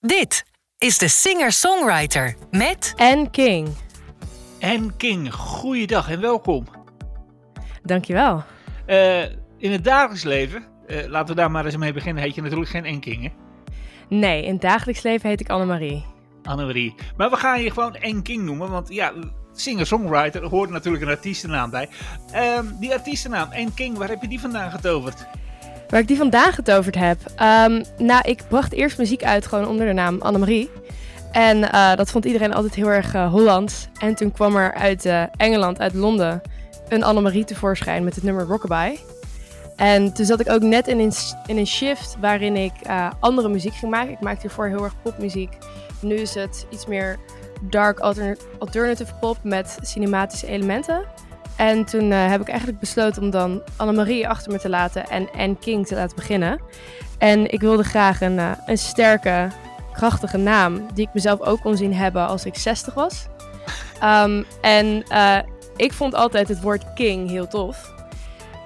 Dit is de singer-songwriter met En King. En King, goeiedag en welkom. Dankjewel. Eh in het dagelijks leven, eh, laten we daar maar eens mee beginnen, heet je natuurlijk geen En King, hè? Nee, in het dagelijks leven heet ik Annemarie. Annemarie. Maar we gaan je gewoon En King noemen, want ja, singer-songwriter hoort natuurlijk een artiestennaam bij. Ehm, die artiestennaam, En King, waar heb je die vandaan getoverd? Waar ik die vandaan getoverd heb. Ehm, nou, ik bracht eerst muziek uit gewoon onder de naam Annemarie. En eh, dat vond iedereen altijd heel erg eh, Hollands. En toen kwam er uit eh, Engeland, uit Londen, een Annemarie tevoorschijn met het nummer Rockabye. En toen zat ik ook net in een, in een shift waarin ik andere muziek ging maken. Ik maakte hiervoor heel erg popmuziek. Nu is het iets meer dark alter- alternative pop met cinematische elementen. En toen eh, heb ik eigenlijk besloten om dan Annemarie achter me te laten en Anne King te laten beginnen. En ik wilde graag een, eh, een sterke, krachtige naam die ik mezelf ook kon zien hebben als ik 60 was. Ehm, en eh, ik vond altijd het woord King heel tof.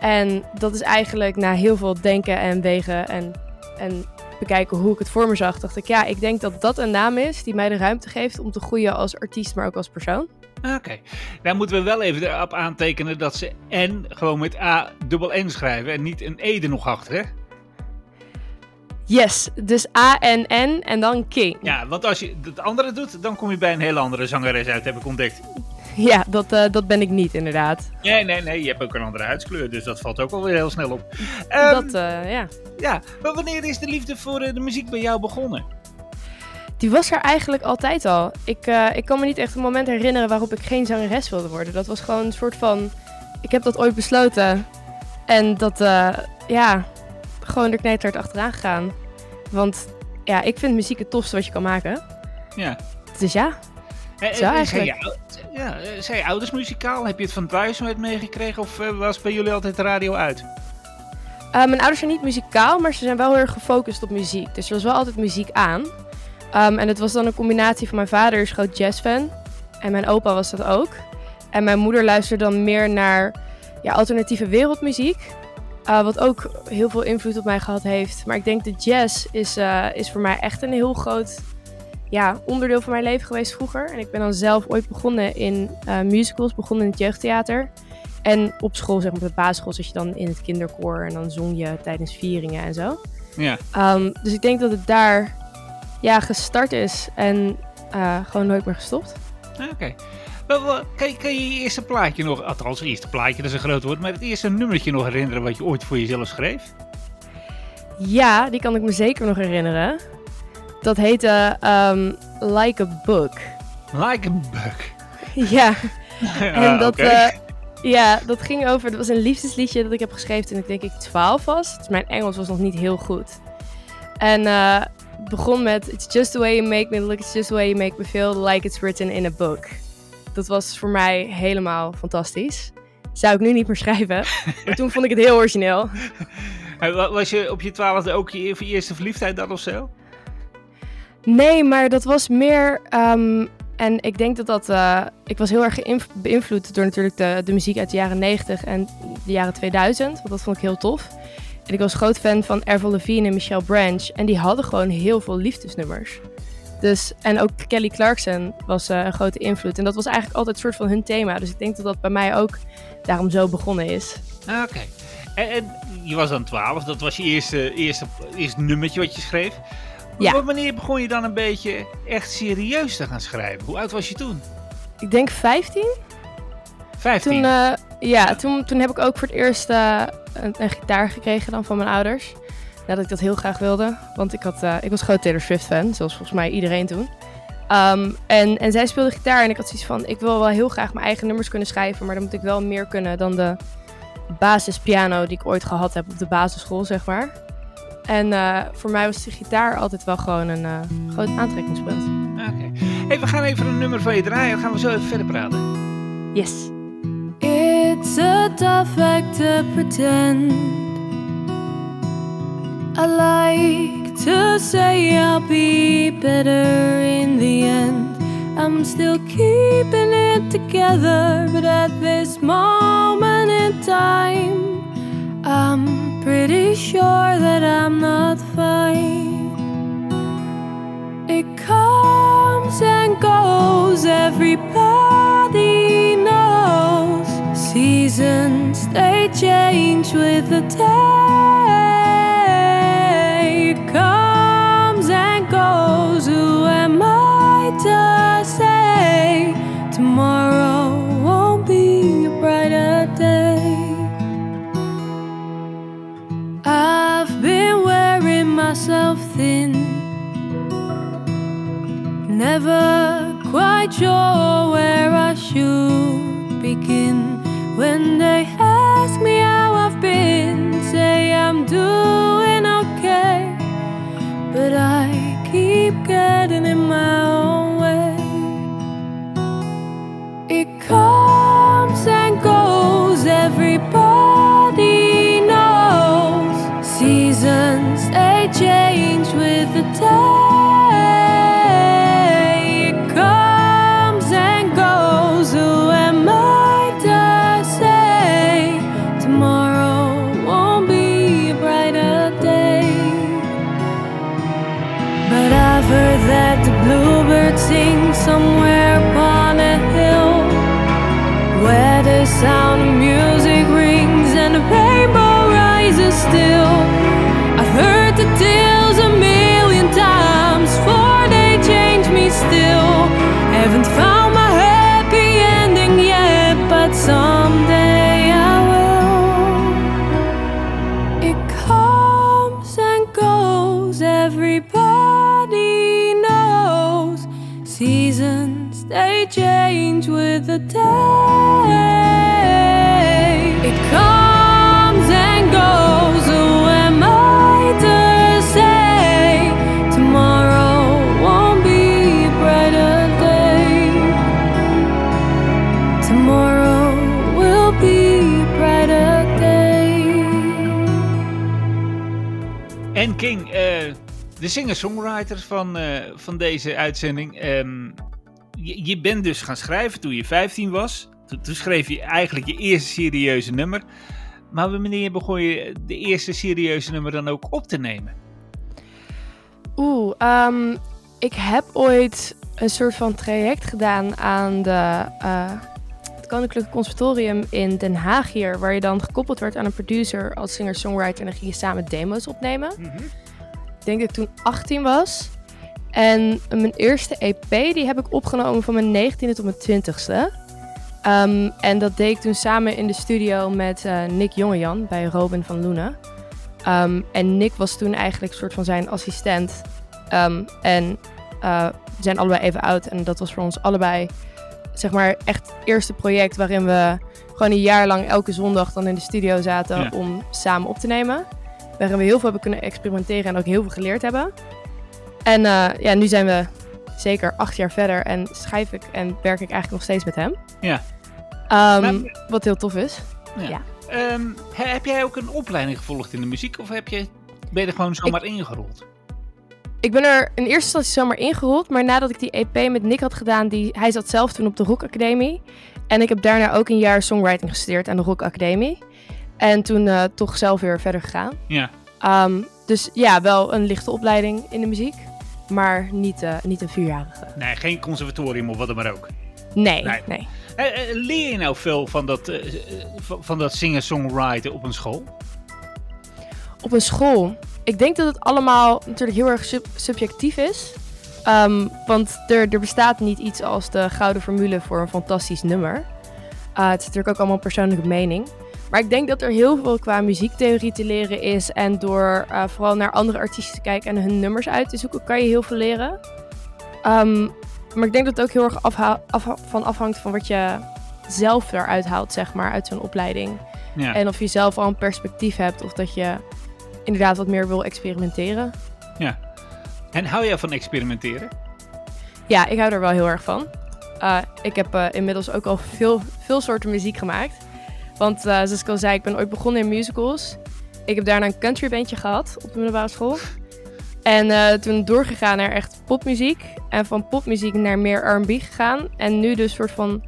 En dat is eigenlijk na heel veel denken en wegen en, en bekijken hoe ik het voor me zag, dacht ik, ja, ik denk dat dat een naam is die mij de ruimte geeft om te groeien als artiest, maar ook als persoon. Oké, daar moeten we wel even erop aantekenen dat ze N gewoon met A dubbel N schrijven en niet een E er nog achter, hè? Yes, dus A-N-N en dan King. Ja, want als je het andere doet, dan kom je bij een hele andere zangeres uit, heb ik ontdekt. Ja, dat, eh, dat ben ik niet inderdaad. Nee, nee, nee, je hebt ook een andere huidskleur, dus dat valt ook wel weer heel snel op. Ehm, dat, eh, ja. Ja, maar wanneer is de liefde voor eh, de muziek bij jou begonnen? Die was er eigenlijk altijd al. Ik, eh, ik kan me niet echt een moment herinneren waarop ik geen zangeres wilde worden. Dat was gewoon een soort van... Ik heb dat ooit besloten. En dat, eh, ja, gewoon er knijterhard achteraan gegaan. Want ja, ik vind muziek het tofste wat je kan maken. Ja. Dus ja, Eh, Zo eigenlijk. Zijn je, ou- ja, zijn je ouders muzikaal? Heb je het van thuis nooit meegekregen of was bij jullie altijd de radio uit? Mijn ouders zijn niet muzikaal, maar ze zijn wel heel erg gefocust op muziek. Dus er was wel altijd muziek aan. Ehm, en het was dan een combinatie van mijn vader is groot jazzfan. En mijn opa was dat ook. En mijn moeder luisterde dan meer naar ja, alternatieve wereldmuziek. eh, wat ook heel veel invloed op mij gehad heeft. Maar ik denk de jazz is, eh, is voor mij echt een heel groot ja, onderdeel van mijn leven geweest vroeger. En ik ben dan zelf ooit begonnen in eh, musicals, begonnen in het jeugdtheater. En op school, zeg maar op de basisschool, zat je dan in het kinderkoor en dan zong je tijdens vieringen en zo. Ja. Ehm, dus ik denk dat het daar ja, gestart is en eh, gewoon nooit meer gestopt. Ah, Oké. Wel, Kan, je- kan je je eerste plaatje nog, althans het eerste plaatje, dat is een groot woord, maar het eerste nummertje nog herinneren wat je ooit voor jezelf schreef? Ja, die kan ik me zeker nog herinneren. Dat heette ehm, Like a Book. Like a bug. ja, en dat, eh, ja, dat ging over. Dat was een liefdesliedje dat ik heb geschreven toen ik denk ik 12 was. Dus mijn Engels was nog niet heel goed. En eh, het begon met It's just the way you make me look, it's just the way you make me feel like it's written in a book. Dat was voor mij helemaal fantastisch. Zou ik nu niet meer schrijven, maar toen vond ik het heel origineel. Wa- Was je op je twaalfde ook je, eerste verliefdheid dan of zo? Nee, maar dat was meer. ehm, en ik denk dat dat. eh, ik was heel erg beïnvloed door natuurlijk de, de muziek uit de jaren 90 en de jaren 2000. Want dat vond ik heel tof. En ik was groot fan van Avril Lavigne en Michelle Branch. En die hadden gewoon heel veel liefdesnummers. Dus, en ook Kelly Clarkson was eh, een grote invloed. En dat was eigenlijk altijd een soort van hun thema. Dus ik denk dat dat bij mij ook daarom zo begonnen is. Oké. En, en je was dan 12, dat was je eerste, eerste, eerste nummertje wat je schreef. Ja. Maar wanneer begon je dan een beetje echt serieus te gaan schrijven? Hoe oud was je toen? Ik denk 15. 15? Toen, eh, ja, toen, toen heb ik ook voor het eerst eh, een, een gitaar gekregen dan van mijn ouders. Nadat ik dat heel graag wilde. Want ik, had, eh, ik was groot Taylor Swift fan, zoals volgens mij iedereen toen. Ehm, en, en zij speelde gitaar en ik had zoiets van... ik wil wel heel graag mijn eigen nummers kunnen schrijven... maar dan moet ik wel meer kunnen dan de basispiano die ik ooit gehad heb op de basisschool, zeg maar. En eh, voor mij was de gitaar altijd wel gewoon een eh, groot aantrekkingspunt. Oké. Hey, we gaan even een nummer van je draaien. Dan gaan we zo even verder praten. Yes. It's a tough act to pretend. I like to say I'll be better in the end. I'm still keeping it together, but at this moment in time, I'm pretty sure that I'm not fine. It comes and goes, everybody. Seasons they change with the day. Comes and goes, who am I to say tomorrow won't be a brighter day? I've been wearing myself thin Never quite sure where I should begin when they sound of music rings and the rainbow rises still. I've heard the tales a million times, for they change me still. Haven't found my happy ending yet, but someday I will. It comes and goes, everybody knows. Seasons they change with the day. En King, eh, de singer-songwriter van, eh, van deze uitzending. Ehm, je, je bent dus gaan schrijven toen je 15 was. Toen, schreef je eigenlijk je eerste serieuze nummer. Maar wanneer begon je de eerste serieuze nummer dan ook op te nemen? Oeh, ehm, ik heb ooit een soort van traject gedaan aan de, eh, het Koninklijke Conservatorium in Den Haag hier, waar je dan gekoppeld werd aan een producer als singer-songwriter en dan ging je samen demo's opnemen. Ik denk dat ik toen 18 was. En mijn eerste EP die heb ik opgenomen van mijn 19e tot mijn 20ste. Ehm, en dat deed ik toen samen in de studio met eh, Nick Jongejan bij Robin van Loenen. Ehm, en Nick was toen eigenlijk een soort van zijn assistent. Ehm, en eh, we zijn allebei even oud. En dat was voor ons allebei, zeg maar, echt het eerste project waarin we gewoon een jaar lang elke zondag dan in de studio zaten Ja. om samen op te nemen. Waarin we heel veel hebben kunnen experimenteren en ook heel veel geleerd hebben. En eh, ja, nu zijn we zeker acht jaar verder en schrijf ik en werk ik eigenlijk nog steeds met hem. Ja. Ehm, Maar- wat heel tof is. Ja. Ja. Ehm, he- heb jij ook een opleiding gevolgd in de muziek? Of heb je, ben je er gewoon zomaar ingerold? Ik ben er in eerste instantie zomaar ingerold, maar nadat ik die EP met Nick had gedaan, die, hij zat zelf toen op de Rock Academie. En ik heb daarna ook een jaar songwriting gestudeerd aan de Rock Academie. En toen eh, toch zelf weer verder gegaan. Ja. Ehm, dus ja, wel een lichte opleiding in de muziek, maar niet, eh, niet een vierjarige. Nee, geen conservatorium of wat dan maar ook. Nee, Nee. nee. Eh, leer je nou veel van dat, van, dat singer-songwriter op een school? Op een school. Ik denk dat het allemaal natuurlijk heel erg sub- subjectief is. Ehm, want er, er bestaat niet iets als de gouden formule voor een fantastisch nummer. Uh, het is natuurlijk ook allemaal persoonlijke mening. Maar ik denk dat er heel veel qua muziektheorie te leren is. En door uh, vooral naar andere artiesten te kijken en hun nummers uit te zoeken, kan je heel veel leren. Um, maar ik denk dat het ook heel erg afha af van afhangt van wat je zelf eruit haalt, zeg maar, uit zo'n opleiding. Ja. En of je zelf al een perspectief hebt of dat je inderdaad wat meer wil experimenteren. En hou jij van experimenteren? Ja, ik hou er wel heel erg van. Uh, ik heb uh, inmiddels ook al veel, veel soorten muziek gemaakt. Want uh, zoals ik al zei, ik ben ooit begonnen in musicals. Ik heb daarna een countrybandje gehad op de middelbare school. En toen doorgegaan naar echt popmuziek. En van popmuziek naar meer R&B gegaan. En nu dus een soort van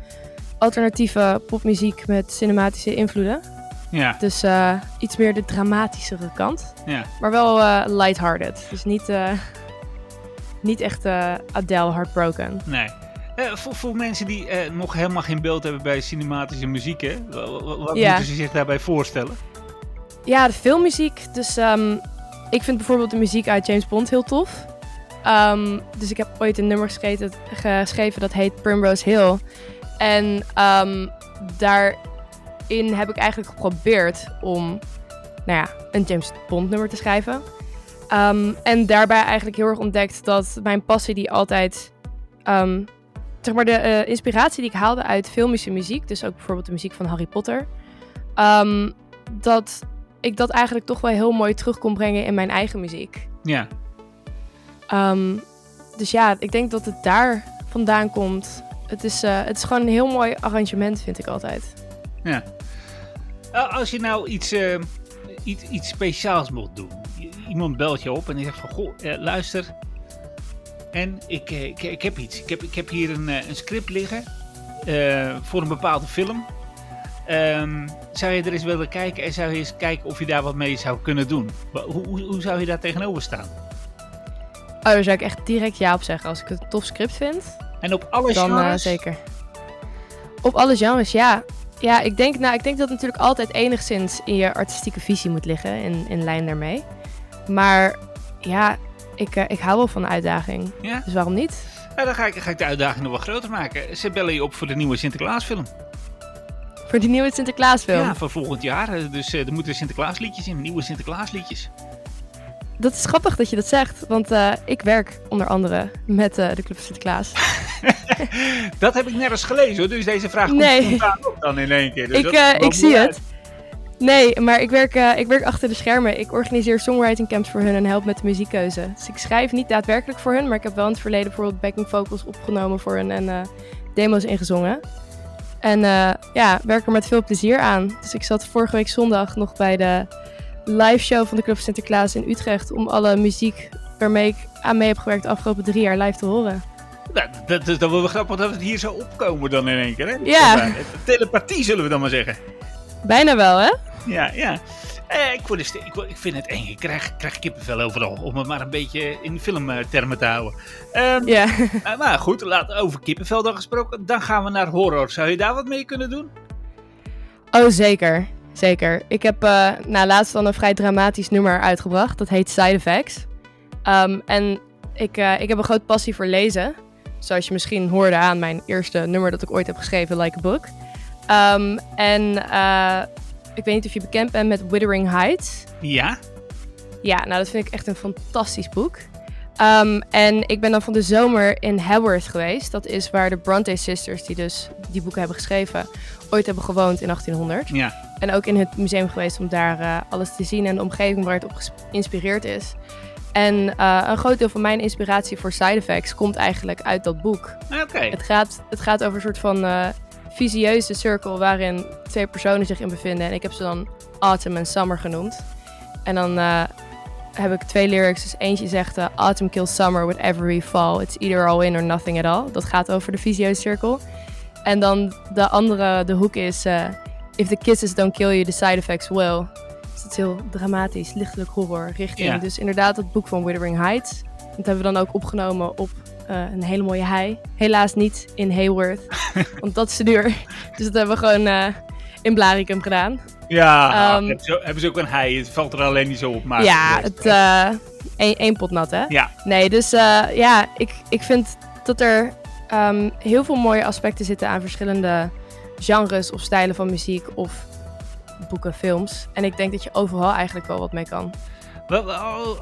alternatieve popmuziek met cinematische invloeden. Ja. Dus uh, iets meer de dramatischere kant. Ja. Maar wel uh, lighthearted. Dus niet, uh, niet echt eh, Adele Heartbroken. Nee. Eh, voor, voor mensen die eh, nog helemaal geen beeld hebben bij cinematische muziek, hè? wa- wa- wat Ja. moeten ze zich daarbij voorstellen? Ja, de filmmuziek. Dus ehm, ik vind bijvoorbeeld de muziek uit James Bond heel tof. Ehm, dus ik heb ooit een nummer geschreven, geschreven dat heet Primrose Hill. En ehm, daarin heb ik eigenlijk geprobeerd om nou ja, een James Bond nummer te schrijven. Ehm, en daarbij eigenlijk heel erg ontdekt dat mijn passie die altijd... ehm, zeg maar de eh, inspiratie die ik haalde uit filmische muziek, dus ook bijvoorbeeld de muziek van Harry Potter, ehm, dat ik dat eigenlijk toch wel heel mooi terug kon brengen in mijn eigen muziek. Ja. Dus ja, ik denk dat het daar vandaan komt. Het is, eh, het is gewoon een heel mooi arrangement, vind ik altijd. Ja. Eh, als je nou iets, eh, iets, iets speciaals moet doen. Iemand belt je op en die zegt van, goh, eh, luister. En ik, eh, ik, ik heb iets. Ik heb, ik heb hier een, eh, een script liggen eh, voor een bepaalde film. Ehm, zou je er eens willen kijken en zou je eens kijken of je daar wat mee zou kunnen doen? Hoe, hoe, hoe zou je daar tegenover staan? Oh, daar zou ik echt direct ja op zeggen. Als ik het een tof script vind, En op alle dan genres? zeker. Op alle genres, ja. Ja, ik denk, nou, ik denk dat het natuurlijk altijd enigszins in je artistieke visie moet liggen, in, in lijn daarmee. Maar ja, ik, eh, ik hou wel van de uitdaging. Ja? Dus waarom niet? Dan ga ik, ga ik de uitdaging nog wat groter maken. Ze bellen je op voor de nieuwe Sinterklaasfilm. Voor die nieuwe Sinterklaasfilm. Ja, voor volgend jaar. Dus eh, er moeten Sinterklaasliedjes in, nieuwe Sinterklaasliedjes. Dat is grappig dat je dat zegt, want eh, ik werk onder andere met eh, de Club van Sinterklaas. Dat heb ik nergens gelezen hoor, dus deze vraag komt Nee. op dan in één keer. Dus ik, eh, ik zie het. Nee, maar ik werk, ik werk achter de schermen. Ik organiseer songwriting camps voor hun en help met de muziekkeuze. Dus ik schrijf niet daadwerkelijk voor hun, maar ik heb wel in het verleden bijvoorbeeld backing vocals opgenomen voor hun en demo's ingezongen. En ja, werk er met veel plezier aan. Dus ik zat vorige week zondag nog bij de live show van de Club Sinterklaas in Utrecht om alle muziek waarmee ik aan mee heb gewerkt de afgelopen drie jaar live te horen. Nou, dat is dan wel grappig dat het hier zo opkomen dan in één keer. Hè? Ja. Telepathie zullen we dan maar zeggen. Bijna wel, hè? Ja, ja. Eh, ik, word ik, word- ik vind het eng. Ik krijg, krijg kippenvel overal. Om het maar een beetje in filmtermen te houden. Ehm, Ja. eh, maar goed, laat, over kippenvel dan gesproken. Dan gaan we naar horror. Zou je daar wat mee kunnen doen? Oh, zeker. Zeker. Ik heb nou, laatst dan een vrij dramatisch nummer uitgebracht. Dat heet Side Effects. Ehm, en ik, eh, ik heb een grote passie voor lezen. Zoals je misschien hoorde aan mijn eerste nummer dat ik ooit heb geschreven, Like a Book. Ehm, en eh, ik weet niet of je bekend bent met Withering Heights. Ja. Ja, nou dat vind ik echt een fantastisch boek. Ehm, en ik ben dan van de zomer in Haworth geweest. Dat is waar de Bronte Sisters, die dus die boeken hebben geschreven, ooit hebben gewoond in 1800. Ja. En ook in het museum geweest om daar eh, alles te zien en de omgeving waar het op geïnspireerd is. En eh, een groot deel van mijn inspiratie voor side effects komt eigenlijk uit dat boek. Oké. Het gaat, het gaat over een soort van eh visieuze cirkel waarin twee personen zich in bevinden. En ik heb ze dan Autumn en Summer genoemd. En dan heb ik twee lyrics. Dus eentje zegt Autumn kills summer with every fall. It's either all in or nothing at all. Dat gaat over de visieuze cirkel. En dan de andere, de hoek is... If the kisses don't kill you, the side effects will. Dus dat is heel dramatisch, lichtelijk horror richting. Ja. Dus inderdaad dat boek van Withering Heights. Dat hebben we dan ook opgenomen op eh, een hele mooie hei. Helaas niet in Haworth, want dat is te duur. Dus dat hebben we gewoon eh, in Blaricum gedaan. Ja, Ehm, hebben, ze, hebben ze ook een hei. Het valt er alleen niet zo op. Maar ja, het eh één, één pot nat, hè? Ja. Nee, dus ja, ik, ik vind dat er ehm, heel veel mooie aspecten zitten aan verschillende genres of stijlen van muziek of boeken, films. En ik denk dat je overal eigenlijk wel wat mee kan. Wel,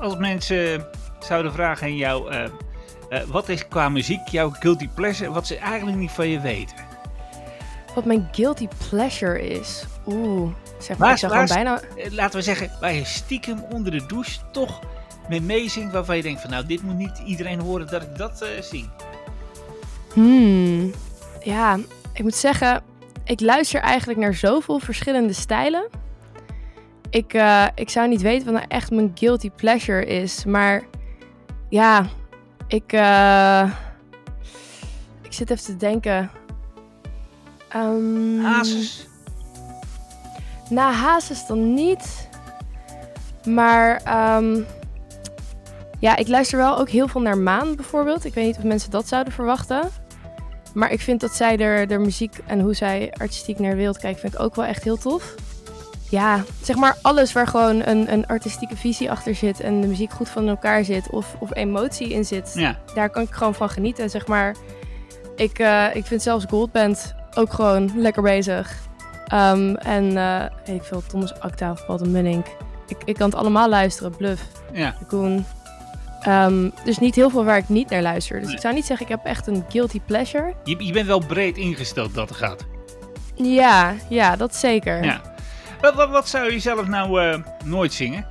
Als mensen zouden vragen aan jou... eh, eh, wat is qua muziek jouw guilty pleasure... wat ze eigenlijk niet van je weten? Wat mijn guilty pleasure is. Oeh, zeg maar, ik gewoon bijna... Eh, laten we zeggen, waar je stiekem onder de douche toch mee meezingt... waarvan je denkt van nou, dit moet niet iedereen horen dat ik dat zie. Hmm. Ja, ik moet zeggen, ik luister eigenlijk naar zoveel verschillende stijlen. Ik, eh, ik zou niet weten wat nou echt mijn guilty pleasure is. Maar ja, ik, eh, ik zit even te denken. Ehm, Hazes? Nou, Hazes dan niet. Maar ehm, Ja, ik luister wel ook heel veel naar Maan bijvoorbeeld. Ik weet niet of mensen dat zouden verwachten. Maar ik vind dat zij er, de muziek en hoe zij artistiek naar de wereld kijkt, vind ik ook wel echt heel tof. Ja, zeg maar alles waar gewoon een, een artistieke visie achter zit en de muziek goed van elkaar zit of, of emotie in zit. Ja. Daar kan ik gewoon van genieten. Zeg maar, ik, eh, ik vind zelfs Goldband ook gewoon lekker bezig. Ehm, en eh weet ik veel, Thomas Acta of Paul de Munnik. Ik, ik kan het allemaal luisteren. Bluff, Ja. Koen. Ehm dus niet heel veel waar ik niet naar luister. Dus Nee. ik zou niet zeggen, ik heb echt een guilty pleasure. Je, je bent wel breed ingesteld dat het gaat. Ja, ja, dat zeker. Ja. Wat, wat, wat zou je zelf nou eh, nooit zingen?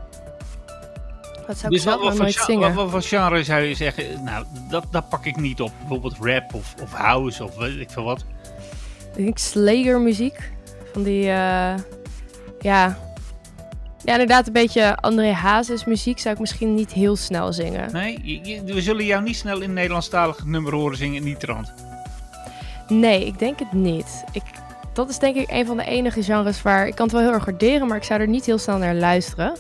Dat zou ik Dus zelf wat, wat, voor nooit gen- zingen. wat, wat voor genre zou je zeggen, nou, dat, dat pak ik niet op. Bijvoorbeeld rap of, of house of weet ik veel wat. Ik denk Slayer muziek. Van die, eh, ja... Ja, inderdaad een beetje André Hazes muziek zou ik misschien niet heel snel zingen. Nee, je- je- we zullen jou niet snel in een Nederlandstalig nummer horen zingen in die trant. Nee, ik denk het niet. Ik, dat is denk ik een van de enige genres waar... Ik kan het wel heel erg waarderen, maar ik zou er niet heel snel naar luisteren.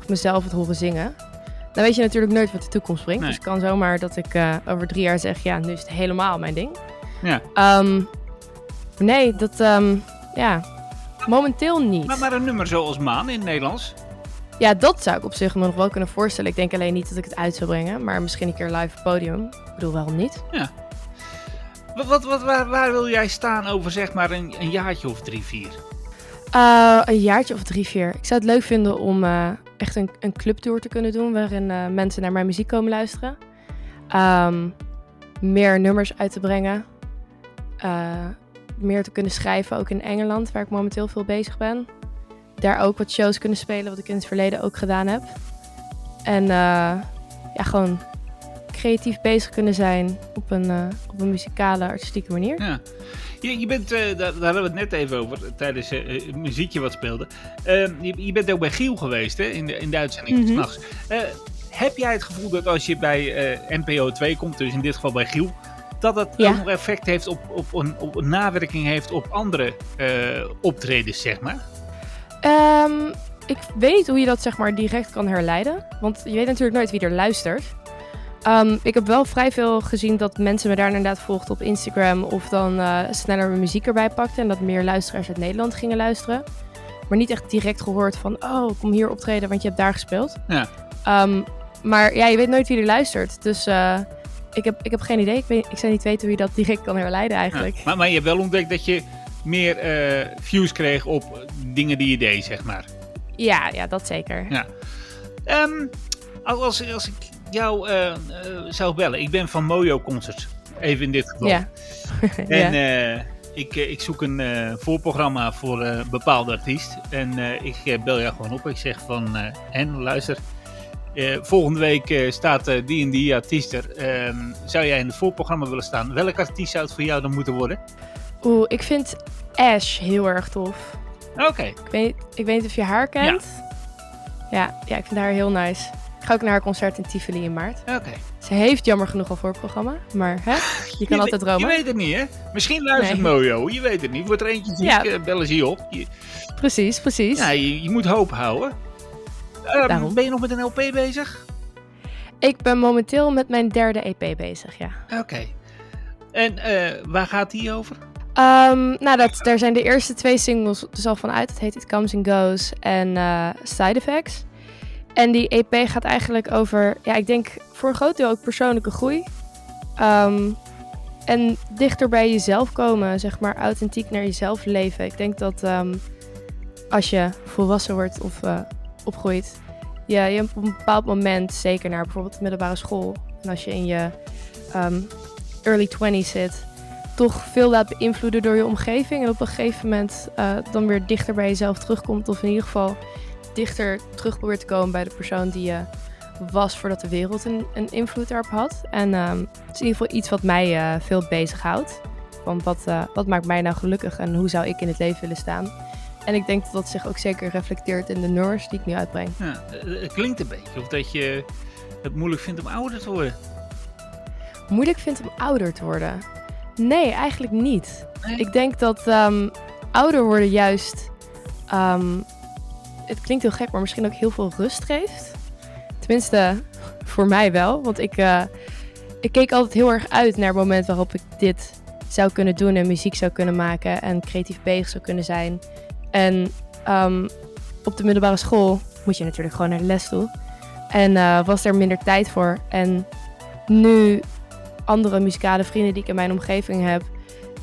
Of mezelf het horen zingen. Dan weet je natuurlijk nooit wat de toekomst brengt. Nee. Dus het kan zomaar dat ik eh, over drie jaar zeg... Ja, nu is het helemaal mijn ding. Ja. Ehm, nee, dat... ehm, ja, momenteel niet. Maar, maar een nummer zoals Maan in het Nederlands. Ja, dat zou ik op zich me nog wel kunnen voorstellen. Ik denk alleen niet dat ik het uit zou brengen. Maar misschien een keer live op podium. Ik bedoel, waarom niet? Wat, wat, wat, waar, waar wil jij staan over zeg maar een, een jaartje of drie, vier? Eh, een jaartje of drie, vier. Ik zou het leuk vinden om eh, echt een, een clubtour te kunnen doen. Waarin eh, mensen naar mijn muziek komen luisteren. Ehm, meer nummers uit te brengen. Meer te kunnen schrijven, ook in Engeland, waar ik momenteel veel bezig ben. Daar ook wat shows kunnen spelen, wat ik in het verleden ook gedaan heb. En eh, ja, gewoon creatief bezig kunnen zijn op een, eh, op een muzikale, artistieke manier. Ja. Je, je bent, eh, daar, daar hadden we het net even over, tijdens het muziekje wat speelde. Ehm, je, je bent ook bij Giel geweest, hè, in de, in de uitzending s'nachts. Eh, heb jij het gevoel dat als je bij NPO 2 komt, dus in dit geval bij Giel, dat het Ja. ook nog effect heeft op, op, een, op een nawerking heeft op andere eh, optredens, zeg maar? Ehm, ik weet niet hoe je dat zeg maar direct kan herleiden. Want je weet natuurlijk nooit wie er luistert. Ehm, ik heb wel vrij veel gezien dat mensen me daar inderdaad volgden op Instagram. Of dan eh, sneller mijn muziek erbij pakten. En dat meer luisteraars uit Nederland gingen luisteren. Maar niet echt direct gehoord van... Oh, kom hier optreden, want je hebt daar gespeeld. Ja. Ehm, maar ja, je weet nooit wie er luistert. Dus eh, ik, heb, ik heb geen idee. Ik, weet, ik zou niet weten hoe je dat direct kan herleiden eigenlijk. Ja. Maar, maar je hebt wel ontdekt dat je meer eh, views kreeg op dingen die je deed, zeg maar. Ja, ja, dat zeker. Ja. Ehm, als, als ik jou eh, eh, zou bellen, ik ben van Mojo Concerts, even in dit geval. Ja. En ja. ik, ik zoek een voorprogramma voor een bepaalde artiest. En ik bel jou gewoon op. Ik zeg van, en luister, eh, volgende week eh, staat eh, die en die artiest er. Ehm, zou jij in het voorprogramma willen staan? Welk artiest zou het voor jou dan moeten worden? Oeh, ik vind Ash heel erg tof. Oké. Ik weet, ik weet niet of je haar kent. Ja. ja, ik vind haar heel nice. Ik ga ook naar haar concert in Tivoli in maart. Oké. Ze heeft jammer genoeg al voor het programma, maar hè, je kan altijd Je dromen. weet het niet, hè? Misschien luistert Nee. Mojo. Je weet het niet. Wordt er eentje ziek, Ja. bellen ze je op. Je, Precies, precies. ja, je, je moet hoop houden. Ehm, Daarom. ben je nog met een LP bezig? Ik ben momenteel met mijn derde EP bezig, ja. Oké. En eh, waar gaat die over? Ehm, nou, dat, daar zijn de eerste twee singles dus al van uit. Het heet It Comes and Goes en eh, Side Effects. En die EP gaat eigenlijk over, ja, ik denk voor een groot deel ook persoonlijke groei. Ehm, en dichter bij jezelf komen, zeg maar, authentiek naar jezelf leven. Ik denk dat als je volwassen wordt of eh, opgroeit, je, je op een bepaald moment, zeker naar bijvoorbeeld de middelbare school, en als je in je ehm, early 20s zit, toch veel laat beïnvloeden door je omgeving. En op een gegeven moment eh, dan weer dichter bij jezelf terugkomt. Of in ieder geval dichter terug probeert te komen bij de persoon die je was voordat de wereld een, een invloed daarop had. En ehm, het is in ieder geval iets wat mij eh, veel bezighoudt. Van wat, eh, wat maakt mij nou gelukkig en hoe zou ik in het leven willen staan? En ik denk dat dat zich ook zeker reflecteert in de nummers die ik nu uitbreng. Ja, eh, het klinkt een beetje of dat je het moeilijk vindt om ouder te worden. moeilijk vindt om ouder te worden? Nee, eigenlijk niet. Nee? Ik denk dat ehm, ouder worden juist, ehm, het klinkt heel gek, maar misschien ook heel veel rust geeft. Tenminste, voor mij wel. Want ik, uh, ik keek altijd heel erg uit naar het moment waarop ik dit zou kunnen doen en muziek zou kunnen maken en creatief bezig zou kunnen zijn. En um, op de middelbare school moet je natuurlijk gewoon naar de les toe. En uh, was er minder tijd voor. En nu andere muzikale vrienden die ik in mijn omgeving heb.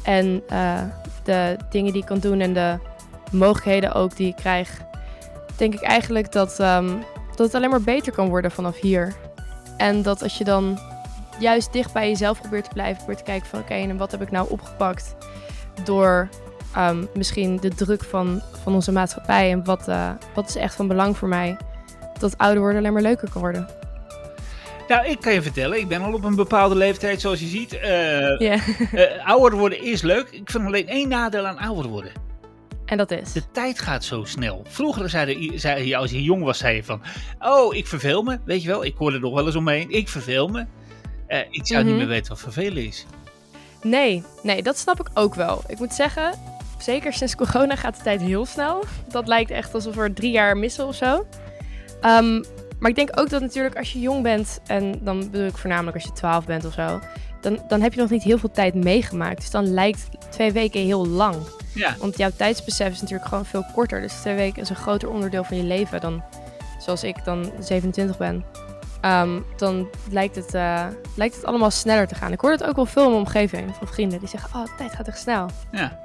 En uh, de dingen die ik kan doen en de mogelijkheden ook die ik krijg. Denk ik eigenlijk dat, um, dat het alleen maar beter kan worden vanaf hier. En dat als je dan juist dicht bij jezelf probeert te blijven, probeert te kijken van oké, en wat heb ik nou opgepakt door um, misschien de druk van, van onze maatschappij en wat, uh, wat is echt van belang voor mij, dat ouder worden alleen maar leuker kan worden. Nou, ik kan je vertellen, ik ben al op een bepaalde leeftijd, zoals je ziet. Uh, yeah. uh, ouder worden is leuk. Ik vind alleen één nadeel aan ouder worden. En dat is? De tijd gaat zo snel. Vroeger zei, zei je, als je jong was, zei je van... Oh, ik verveel me. Weet je wel, ik hoorde er nog wel eens omheen. Ik verveel me. Uh, ik zou mm -hmm. niet meer weten wat vervelen is. Nee, nee, dat snap ik ook wel. Ik moet zeggen, zeker sinds corona gaat de tijd heel snel. Dat lijkt echt alsof er drie jaar missen of zo. Um, maar ik denk ook dat natuurlijk als je jong bent, en dan bedoel ik voornamelijk als je 12 bent of zo, dan, dan heb je nog niet heel veel tijd meegemaakt. Dus dan lijkt twee weken heel lang. Ja. Want jouw tijdsbesef is natuurlijk gewoon veel korter. Dus twee weken is een groter onderdeel van je leven dan zoals ik dan 27 ben. Um, dan lijkt het, uh, lijkt het allemaal sneller te gaan. Ik hoor het ook wel veel in mijn omgeving van vrienden die zeggen: Oh, de tijd gaat echt snel. Ja.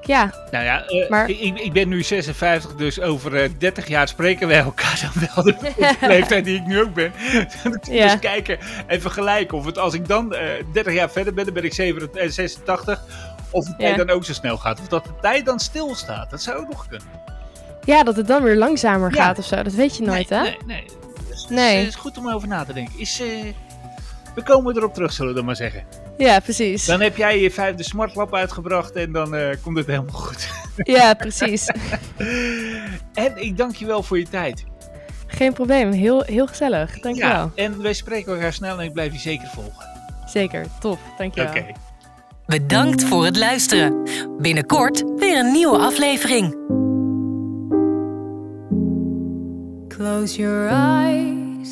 Ja. Nou ja, uh, maar... ik, ik ben nu 56, dus over uh, 30 jaar spreken wij elkaar dan wel de, leeftijd die ik nu ook ben. dan moet ja. eens kijken en vergelijken of het als ik dan uh, 30 jaar verder ben, dan ben ik 86, of tijd ja. dan ook zo snel gaat. Of dat de tijd dan stilstaat. Dat zou ook nog kunnen. Ja, dat het dan weer langzamer ja. gaat of zo. Dat weet je nooit, nee, hè? Nee, nee. Dus, nee. Dus, het is goed om over na te denken. Is, we komen erop terug, zullen we dan maar zeggen. Ja, precies. Dan heb jij je vijfde smartlap uitgebracht en dan uh, komt het helemaal goed. Ja, precies. en ik dank je wel voor je tijd. Geen probleem, heel, heel gezellig. Dank je ja, wel. En wij spreken elkaar snel en ik blijf je zeker volgen. Zeker, tof. Dank je wel. Okay. Bedankt voor het luisteren. Binnenkort weer een nieuwe aflevering. Close your eyes,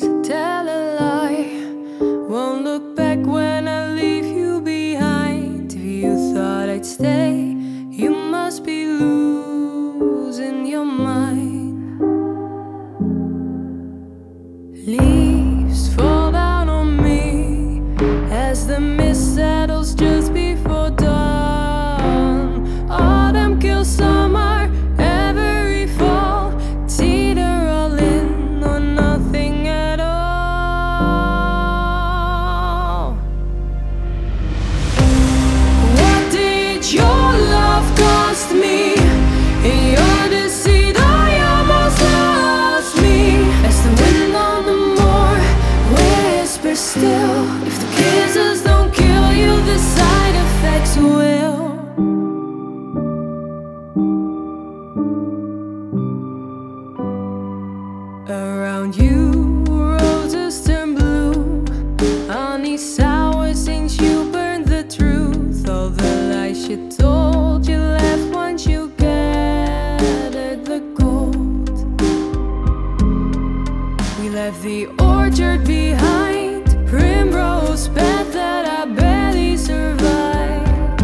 left the orchard behind, primrose bed that I barely survived.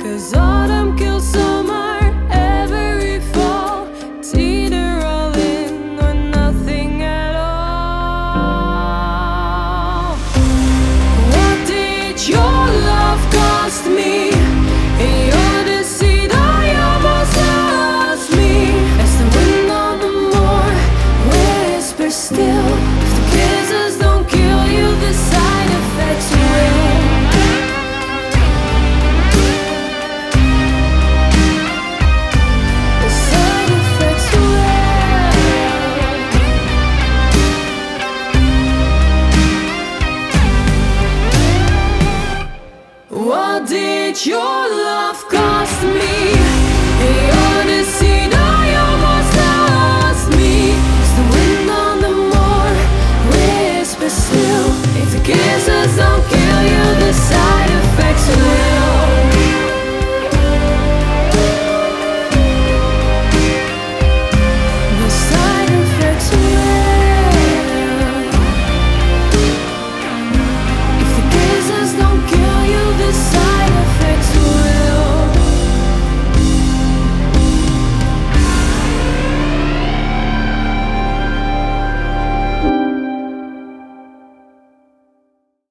Cause autumn that